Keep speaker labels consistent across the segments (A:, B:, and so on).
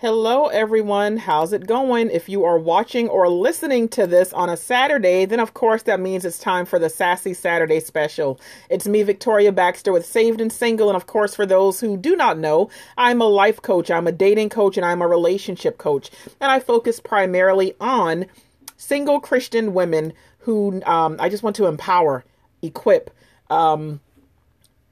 A: Hello, everyone. How's it going? If you are watching or listening to this on a Saturday, then of course that means it's time for the Sassy Saturday special. It's me, Victoria Baxter, with Saved and Single. And of course, for those who do not know, I'm a life coach, I'm a dating coach, and I'm a relationship coach. And I focus primarily on single Christian women who um, I just want to empower, equip, um,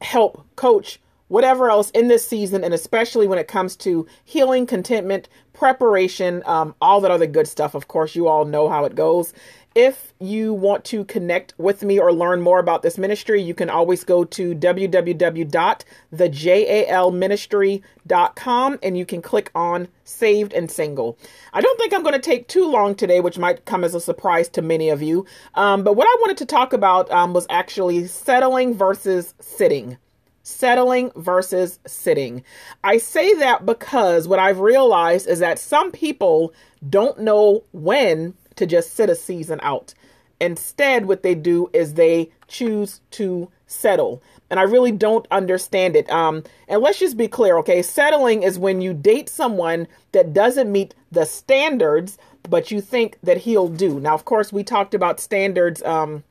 A: help, coach whatever else in this season, and especially when it comes to healing, contentment, preparation, um, all that other good stuff. Of course, you all know how it goes. If you want to connect with me or learn more about this ministry, you can always go to www.thejalministry.com and you can click on Saved and Single. I don't think I'm going to take too long today, which might come as a surprise to many of you. Um, but what I wanted to talk about um, was actually settling versus sitting settling versus sitting. I say that because what I've realized is that some people don't know when to just sit a season out. Instead, what they do is they choose to settle. And I really don't understand it. Um, and let's just be clear, okay? Settling is when you date someone that doesn't meet the standards, but you think that he'll do. Now, of course, we talked about standards um,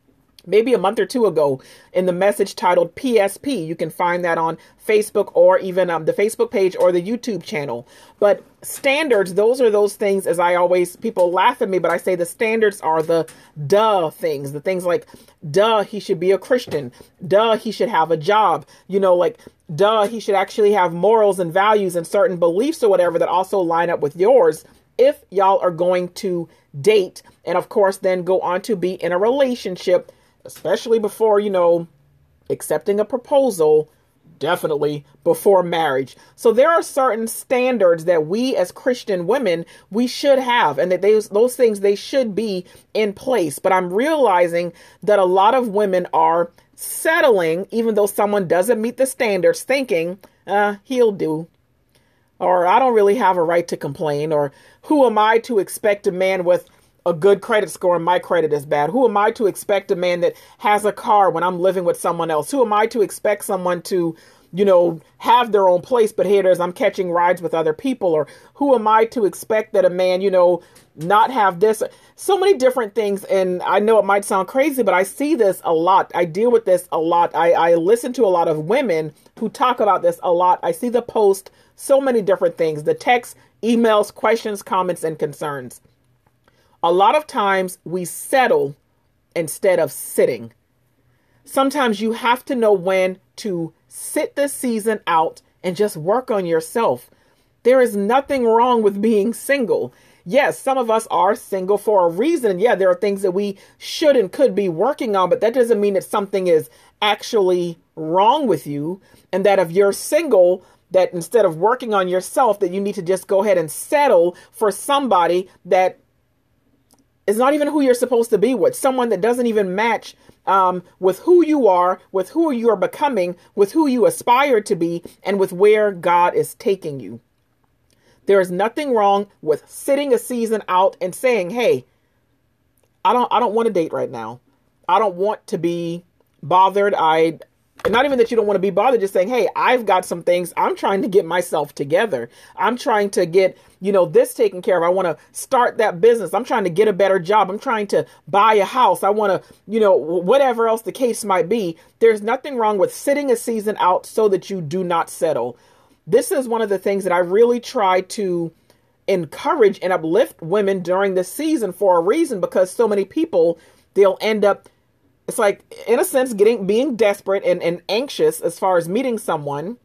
A: maybe a month or two ago in the message titled PSP. You can find that on Facebook or even um, the Facebook page or the YouTube channel. But standards, those are those things, as I always, people laugh at me, but I say the standards are the duh things, the things like, duh, he should be a Christian, duh, he should have a job, you know, like, duh, he should actually have morals and values and certain beliefs or whatever that also line up with yours if y'all are going to date and of course then go on to be in a relationship especially before, you know, accepting a proposal, definitely before marriage. So there are certain standards that we as Christian women we should have and that those those things they should be in place. But I'm realizing that a lot of women are settling even though someone doesn't meet the standards thinking, uh, he'll do. Or I don't really have a right to complain or who am I to expect a man with a good credit score and my credit is bad? Who am I to expect a man that has a car when I'm living with someone else? Who am I to expect someone to, you know, have their own place, but here it is, I'm catching rides with other people? Or who am I to expect that a man, you know, not have this? So many different things. And I know it might sound crazy, but I see this a lot. I deal with this a lot. I, I listen to a lot of women who talk about this a lot. I see the post, so many different things the text, emails, questions, comments, and concerns a lot of times we settle instead of sitting. Sometimes you have to know when to sit the season out and just work on yourself. There is nothing wrong with being single. Yes, some of us are single for a reason. Yeah, there are things that we should and could be working on, but that doesn't mean that something is actually wrong with you. And that if you're single, that instead of working on yourself, that you need to just go ahead and settle for somebody that is not even who you're supposed to be with. Someone that doesn't even match um, with who you are, with who you are becoming, with who you aspire to be, and with where God is taking you. There is nothing wrong with sitting a season out and saying, "Hey, I don't I don't want to date right now. I don't want to be bothered. I not even that you don't want to be bothered, just saying, hey, I've got some things. I'm trying to get myself together. I'm trying to get, you know, this taken care of. I want to start that business. I'm trying to get a better job. I'm trying to buy a house. I want to, you know, whatever else the case might be. There's nothing wrong with sitting a season out so that you do not settle. This is one of the things that I really try to encourage and uplift women during this season for a reason because so many people they'll end up it's like in a sense getting being desperate and, and anxious as far as meeting someone.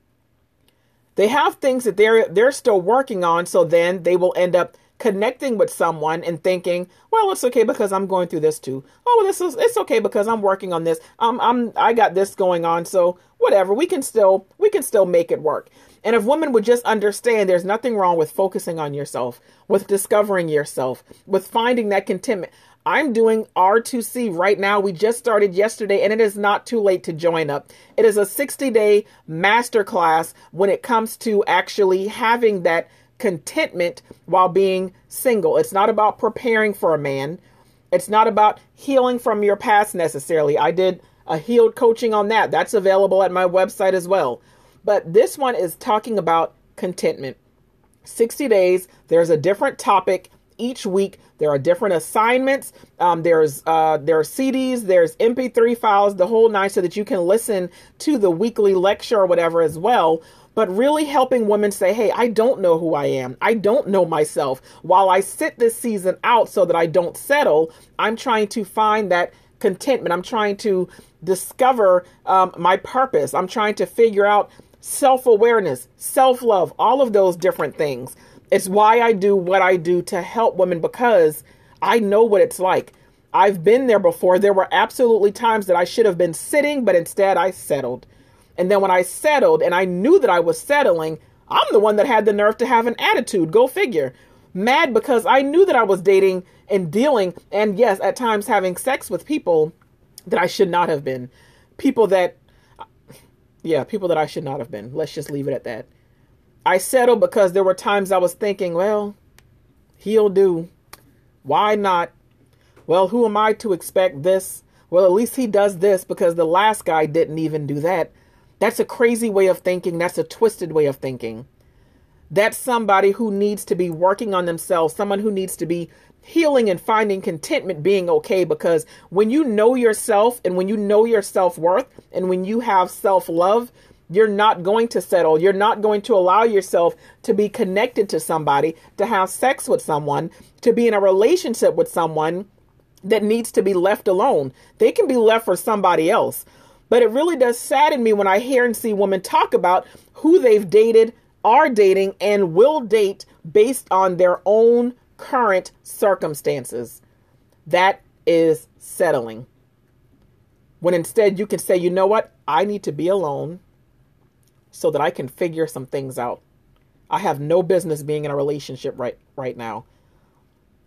A: They have things that they're they're still working on so then they will end up connecting with someone and thinking well it's okay because i'm going through this too. Oh this is it's okay because i'm working on this. I'm i'm i got this going on so whatever. We can still we can still make it work. And if women would just understand there's nothing wrong with focusing on yourself with discovering yourself with finding that contentment I'm doing R2C right now. We just started yesterday and it is not too late to join up. It is a 60 day masterclass when it comes to actually having that contentment while being single. It's not about preparing for a man. It's not about healing from your past necessarily. I did a healed coaching on that. That's available at my website as well. But this one is talking about contentment. 60 days. There's a different topic each week. There are different assignments. Um, there's uh, there are CDs. There's MP3 files, the whole nine, so that you can listen to the weekly lecture or whatever as well. But really helping women say, "Hey, I don't know who I am. I don't know myself." While I sit this season out so that I don't settle, I'm trying to find that contentment. I'm trying to discover um, my purpose. I'm trying to figure out self awareness, self love, all of those different things. It's why I do what I do to help women because I know what it's like. I've been there before. There were absolutely times that I should have been sitting, but instead I settled. And then when I settled and I knew that I was settling, I'm the one that had the nerve to have an attitude. Go figure. Mad because I knew that I was dating and dealing, and yes, at times having sex with people that I should not have been. People that, yeah, people that I should not have been. Let's just leave it at that. I settled because there were times I was thinking, well, he'll do. Why not? Well, who am I to expect this? Well, at least he does this because the last guy didn't even do that. That's a crazy way of thinking. That's a twisted way of thinking. That's somebody who needs to be working on themselves, someone who needs to be healing and finding contentment being okay because when you know yourself and when you know your self-worth and when you have self-love you're not going to settle. You're not going to allow yourself to be connected to somebody, to have sex with someone, to be in a relationship with someone that needs to be left alone. They can be left for somebody else. But it really does sadden me when I hear and see women talk about who they've dated, are dating, and will date based on their own current circumstances. That is settling. When instead you can say, you know what? I need to be alone so that I can figure some things out. I have no business being in a relationship right right now.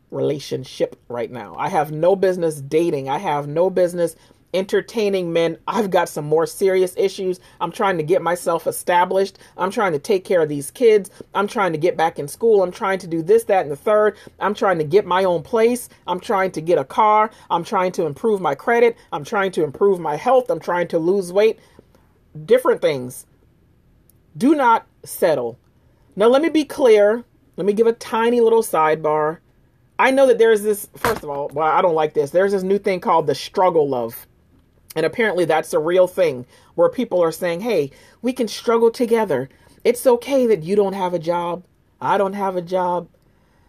A: Relationship right now. I have no business dating. I have no business entertaining men. I've got some more serious issues. I'm trying to get myself established. I'm trying to take care of these kids. I'm trying to get back in school. I'm trying to do this, that, and the third. I'm trying to get my own place. I'm trying to get a car. I'm trying to improve my credit. I'm trying to improve my health. I'm trying to lose weight. Different things. Do not settle. Now, let me be clear. Let me give a tiny little sidebar. I know that there's this, first of all, well, I don't like this. There's this new thing called the struggle love. And apparently that's a real thing where people are saying, hey, we can struggle together. It's okay that you don't have a job. I don't have a job.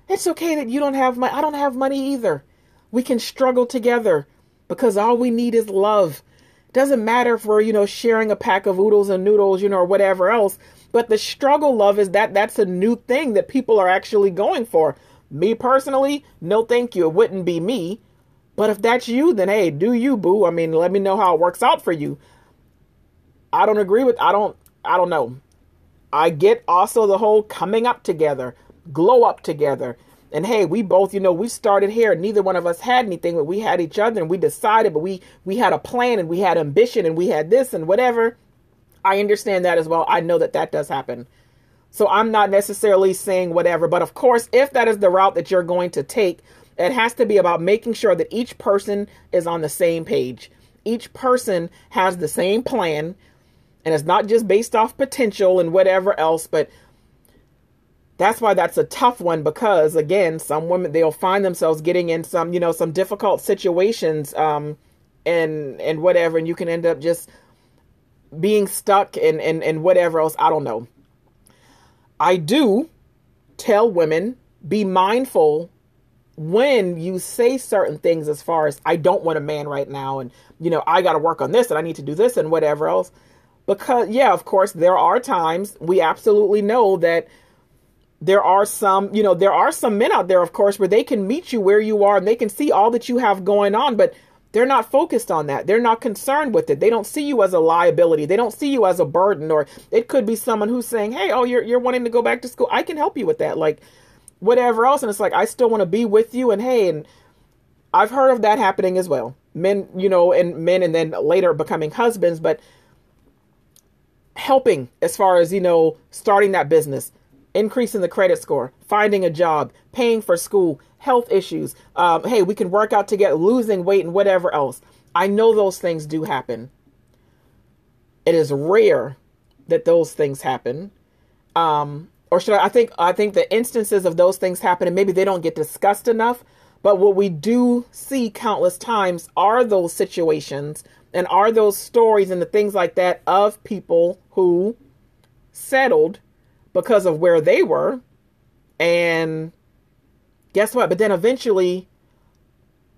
A: It's okay that you don't have money. I don't have money either. We can struggle together because all we need is love. Doesn't matter we're, you know, sharing a pack of oodles and noodles, you know, or whatever else. But the struggle love is that that's a new thing that people are actually going for. Me personally, no thank you. It wouldn't be me. But if that's you, then hey, do you, boo. I mean, let me know how it works out for you. I don't agree with I don't I don't know. I get also the whole coming up together, glow up together. And hey, we both, you know, we started here. Neither one of us had anything, but we had each other and we decided, but we we had a plan and we had ambition and we had this and whatever. I understand that as well. I know that that does happen. So I'm not necessarily saying whatever, but of course, if that is the route that you're going to take, it has to be about making sure that each person is on the same page. Each person has the same plan, and it's not just based off potential and whatever else, but that's why that's a tough one because again some women they'll find themselves getting in some you know some difficult situations um and and whatever and you can end up just being stuck and and and whatever else. I don't know. I do tell women be mindful when you say certain things as far as i don't want a man right now and you know i got to work on this and i need to do this and whatever else. Because yeah of course there are times we absolutely know that there are some, you know, there are some men out there, of course, where they can meet you where you are and they can see all that you have going on, but they're not focused on that. They're not concerned with it. They don't see you as a liability. They don't see you as a burden. Or it could be someone who's saying, Hey, oh, you're, you're wanting to go back to school. I can help you with that. Like whatever else. And it's like, I still want to be with you. And Hey, and I've heard of that happening as well. Men, you know, and men and then later becoming husbands, but helping as far as, you know, starting that business, increasing the credit score, finding a job, paying for school, health issues. Um, hey, we can work out to get losing weight and whatever else. I know those things do happen. It is rare that those things happen. Um, or should I, I think I think the instances of those things happen and maybe they don't get discussed enough. But what we do see countless times are those situations and are those stories and the things like that of people who settled because of where they were. And guess what? But then eventually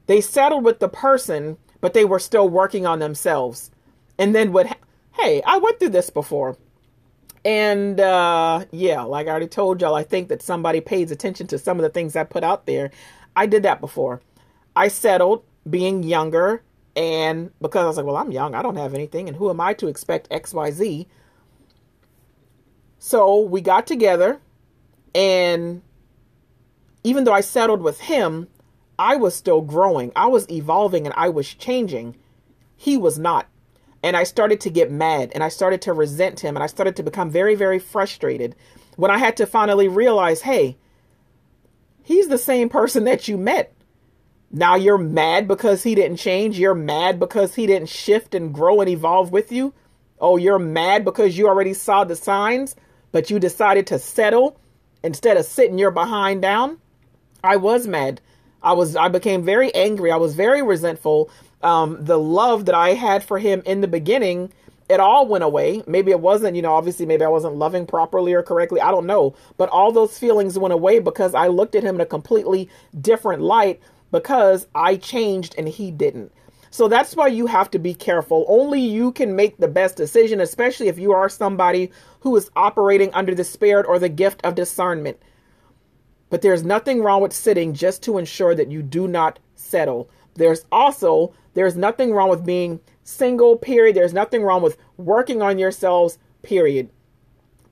A: they settled with the person, but they were still working on themselves. And then what? Hey, I went through this before. And uh, yeah, like I already told y'all, I think that somebody pays attention to some of the things I put out there. I did that before. I settled being younger, and because I was like, well, I'm young, I don't have anything, and who am I to expect XYZ? So we got together, and even though I settled with him, I was still growing. I was evolving and I was changing. He was not. And I started to get mad and I started to resent him and I started to become very, very frustrated when I had to finally realize hey, he's the same person that you met. Now you're mad because he didn't change. You're mad because he didn't shift and grow and evolve with you. Oh, you're mad because you already saw the signs, but you decided to settle instead of sitting your behind down. I was mad. I was I became very angry. I was very resentful um, the love that I had for him in the beginning, it all went away. Maybe it wasn't, you know, obviously, maybe I wasn't loving properly or correctly. I don't know. But all those feelings went away because I looked at him in a completely different light because I changed and he didn't. So that's why you have to be careful. Only you can make the best decision, especially if you are somebody who is operating under the spirit or the gift of discernment. But there's nothing wrong with sitting just to ensure that you do not settle. There's also there's nothing wrong with being single, period. There's nothing wrong with working on yourselves, period.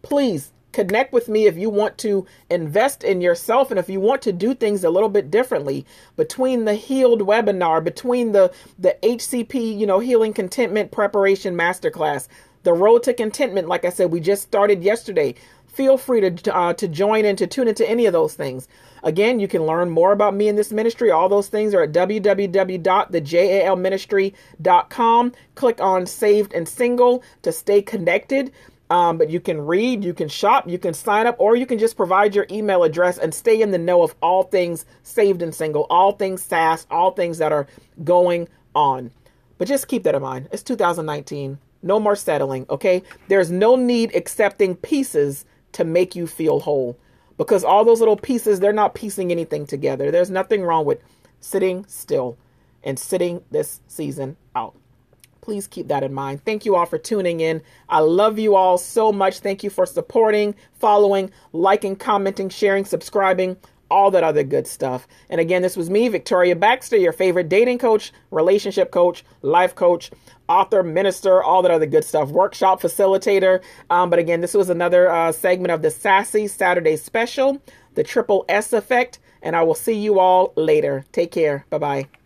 A: Please connect with me if you want to invest in yourself and if you want to do things a little bit differently between the healed webinar between the the hcp you know healing contentment preparation masterclass the road to contentment like i said we just started yesterday feel free to uh, to join and to tune into any of those things. Again, you can learn more about me in this ministry. All those things are at www.thejalministry.com. Click on Saved and Single to stay connected. Um, but you can read, you can shop, you can sign up, or you can just provide your email address and stay in the know of all things saved and single, all things SaaS, all things that are going on. But just keep that in mind. It's 2019. No more settling, okay? There's no need accepting pieces to make you feel whole because all those little pieces, they're not piecing anything together. There's nothing wrong with sitting still and sitting this season out. Please keep that in mind. Thank you all for tuning in. I love you all so much. Thank you for supporting, following, liking, commenting, sharing, subscribing all that other good stuff. And again, this was me, Victoria Baxter, your favorite dating coach, relationship coach, life coach, author, minister, all that other good stuff, workshop facilitator. Um, but again, this was another uh, segment of the Sassy Saturday special, the Triple S Effect. And I will see you all later. Take care. Bye bye.